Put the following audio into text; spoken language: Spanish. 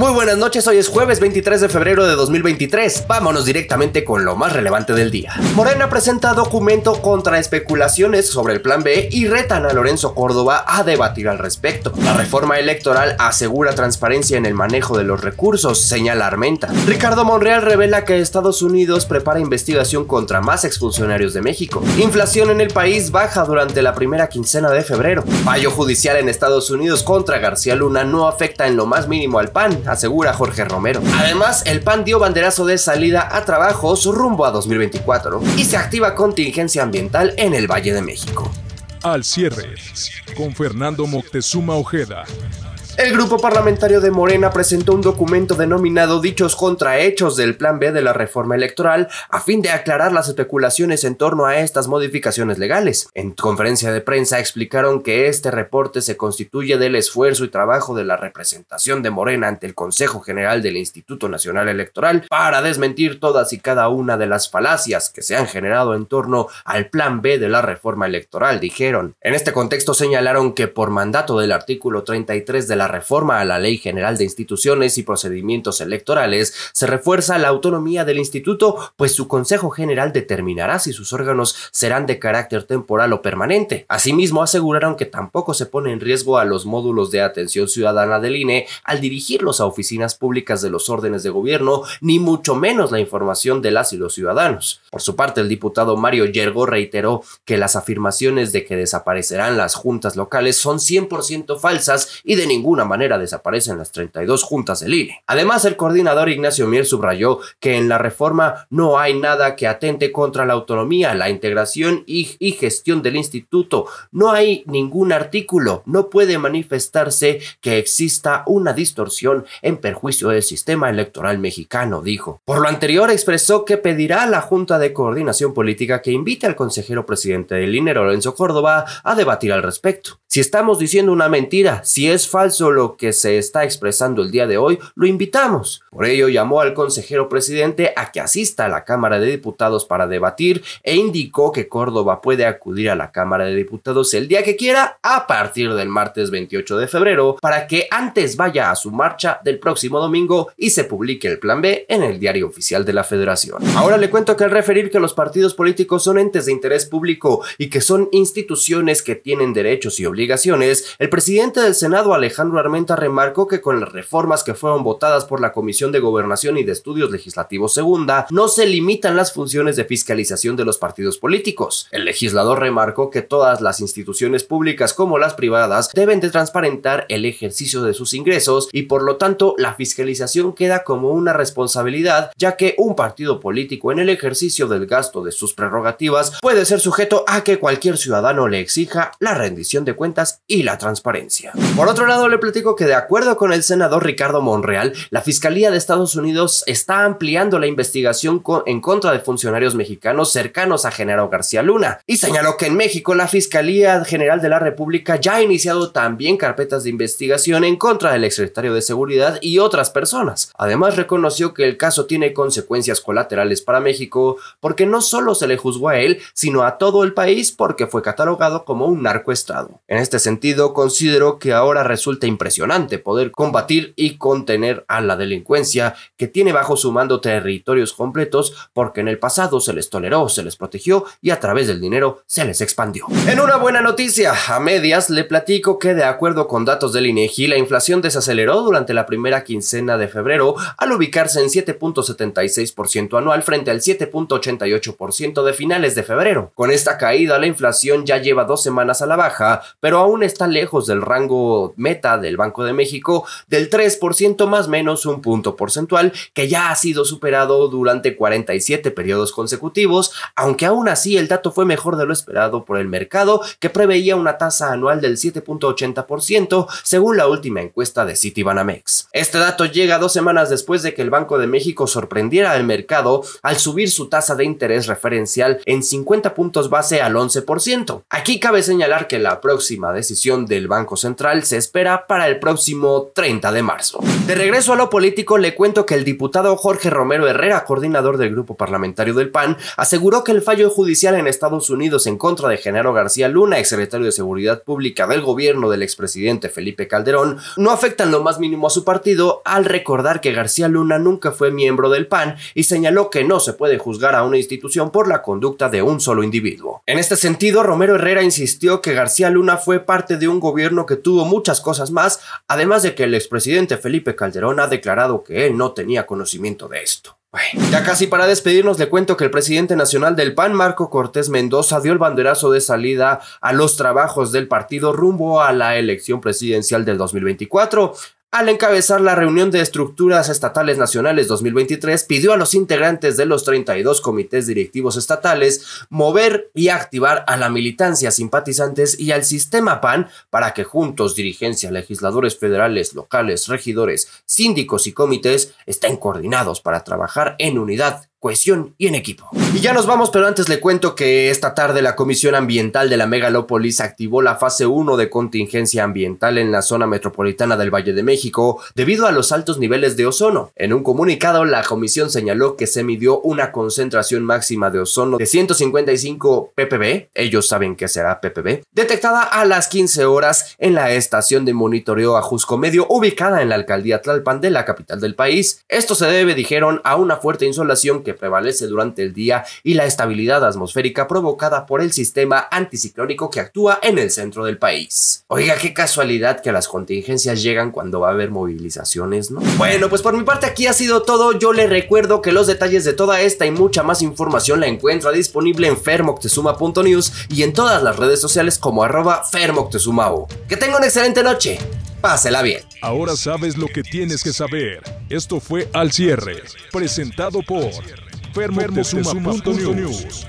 Muy buenas noches, hoy es jueves 23 de febrero de 2023. Vámonos directamente con lo más relevante del día. Morena presenta documento contra especulaciones sobre el plan B y retan a Lorenzo Córdoba a debatir al respecto. La reforma electoral asegura transparencia en el manejo de los recursos, señala Armenta. Ricardo Monreal revela que Estados Unidos prepara investigación contra más exfuncionarios de México. Inflación en el país baja durante la primera quincena de febrero. Fallo judicial en Estados Unidos contra García Luna no afecta en lo más mínimo al PAN asegura Jorge Romero. Además, el PAN dio banderazo de salida a trabajos rumbo a 2024 y se activa contingencia ambiental en el Valle de México. Al cierre, con Fernando Moctezuma Ojeda. El grupo parlamentario de Morena presentó un documento denominado Dichos contrahechos del Plan B de la reforma electoral a fin de aclarar las especulaciones en torno a estas modificaciones legales. En conferencia de prensa explicaron que este reporte se constituye del esfuerzo y trabajo de la representación de Morena ante el Consejo General del Instituto Nacional Electoral para desmentir todas y cada una de las falacias que se han generado en torno al Plan B de la reforma electoral, dijeron. En este contexto señalaron que por mandato del artículo 33 de la reforma a la Ley General de Instituciones y Procedimientos Electorales, se refuerza la autonomía del instituto, pues su Consejo General determinará si sus órganos serán de carácter temporal o permanente. Asimismo, aseguraron que tampoco se pone en riesgo a los módulos de atención ciudadana del INE al dirigirlos a oficinas públicas de los órdenes de gobierno, ni mucho menos la información de las y los ciudadanos. Por su parte, el diputado Mario Yergo reiteró que las afirmaciones de que desaparecerán las juntas locales son 100% falsas y de ninguna manera desaparecen las 32 juntas del INE. Además, el coordinador Ignacio Mier subrayó que en la reforma no hay nada que atente contra la autonomía, la integración y, y gestión del instituto. No hay ningún artículo, no puede manifestarse que exista una distorsión en perjuicio del sistema electoral mexicano, dijo. Por lo anterior, expresó que pedirá a la Junta de Coordinación Política que invite al consejero presidente del INE, Lorenzo Córdoba, a debatir al respecto. Si estamos diciendo una mentira, si es falso lo que se está expresando el día de hoy, lo invitamos. Por ello llamó al consejero presidente a que asista a la Cámara de Diputados para debatir e indicó que Córdoba puede acudir a la Cámara de Diputados el día que quiera a partir del martes 28 de febrero para que antes vaya a su marcha del próximo domingo y se publique el plan B en el diario oficial de la federación. Ahora le cuento que al referir que los partidos políticos son entes de interés público y que son instituciones que tienen derechos y obligaciones, el presidente del Senado Alejandro Armenta remarcó que con las reformas que fueron votadas por la Comisión de Gobernación y de Estudios Legislativos Segunda, no se limitan las funciones de fiscalización de los partidos políticos. El legislador remarcó que todas las instituciones públicas como las privadas deben de transparentar el ejercicio de sus ingresos y por lo tanto la fiscalización queda como una responsabilidad ya que un partido político en el ejercicio del gasto de sus prerrogativas puede ser sujeto a que cualquier ciudadano le exija la rendición de cuentas y la transparencia. Por otro lado, le platico que de acuerdo con el senador Ricardo Monreal, la Fiscalía de Estados Unidos está ampliando la investigación en contra de funcionarios mexicanos cercanos a Genaro García Luna y señaló que en México la Fiscalía General de la República ya ha iniciado también carpetas de investigación en contra del exsecretario de Seguridad y otras personas. Además reconoció que el caso tiene consecuencias colaterales para México porque no solo se le juzgó a él, sino a todo el país porque fue catalogado como un narcoestado. Este sentido, considero que ahora resulta impresionante poder combatir y contener a la delincuencia que tiene bajo su mando territorios completos porque en el pasado se les toleró, se les protegió y a través del dinero se les expandió. En una buena noticia, a medias le platico que de acuerdo con datos del INEGI, la inflación desaceleró durante la primera quincena de febrero al ubicarse en 7.76% anual frente al 7.88% de finales de febrero. Con esta caída, la inflación ya lleva dos semanas a la baja, pero aún está lejos del rango meta del Banco de México del 3% más menos un punto porcentual que ya ha sido superado durante 47 periodos consecutivos, aunque aún así el dato fue mejor de lo esperado por el mercado que preveía una tasa anual del 7.80% según la última encuesta de Citibanamex. Este dato llega dos semanas después de que el Banco de México sorprendiera al mercado al subir su tasa de interés referencial en 50 puntos base al 11%. Aquí cabe señalar que la próxima decisión del Banco Central se espera para el próximo 30 de marzo. De regreso a lo político, le cuento que el diputado Jorge Romero Herrera, coordinador del grupo parlamentario del PAN, aseguró que el fallo judicial en Estados Unidos en contra de Genaro García Luna, exsecretario de Seguridad Pública del gobierno del expresidente Felipe Calderón, no afecta en lo más mínimo a su partido al recordar que García Luna nunca fue miembro del PAN y señaló que no se puede juzgar a una institución por la conducta de un solo individuo. En este sentido, Romero Herrera insistió que García Luna fue parte de un gobierno que tuvo muchas cosas más, además de que el expresidente Felipe Calderón ha declarado que él no tenía conocimiento de esto. Ya casi para despedirnos le cuento que el presidente nacional del PAN, Marco Cortés Mendoza, dio el banderazo de salida a los trabajos del partido rumbo a la elección presidencial del 2024. Al encabezar la reunión de estructuras estatales nacionales 2023, pidió a los integrantes de los 32 comités directivos estatales mover y activar a la militancia simpatizantes y al sistema PAN para que juntos dirigencia, legisladores federales, locales, regidores, síndicos y comités estén coordinados para trabajar en unidad cohesión y en equipo. Y ya nos vamos, pero antes le cuento que esta tarde la Comisión Ambiental de la Megalópolis activó la fase 1 de contingencia ambiental en la zona metropolitana del Valle de México debido a los altos niveles de ozono. En un comunicado, la comisión señaló que se midió una concentración máxima de ozono de 155 ppb, ellos saben que será ppb, detectada a las 15 horas en la estación de monitoreo Ajusco Medio ubicada en la alcaldía Tlalpan de la capital del país. Esto se debe, dijeron, a una fuerte insolación que prevalece durante el día y la estabilidad atmosférica provocada por el sistema anticiclónico que actúa en el centro del país. Oiga, qué casualidad que las contingencias llegan cuando va a haber movilizaciones, ¿no? Bueno, pues por mi parte aquí ha sido todo. Yo le recuerdo que los detalles de toda esta y mucha más información la encuentra disponible en fermoctezuma.news y en todas las redes sociales como arroba fermoctezumao. Que tenga una excelente noche. Pásela bien. Ahora sabes lo que tienes que saber. Esto fue Al Cierre, presentado por Fermoctezuma.news.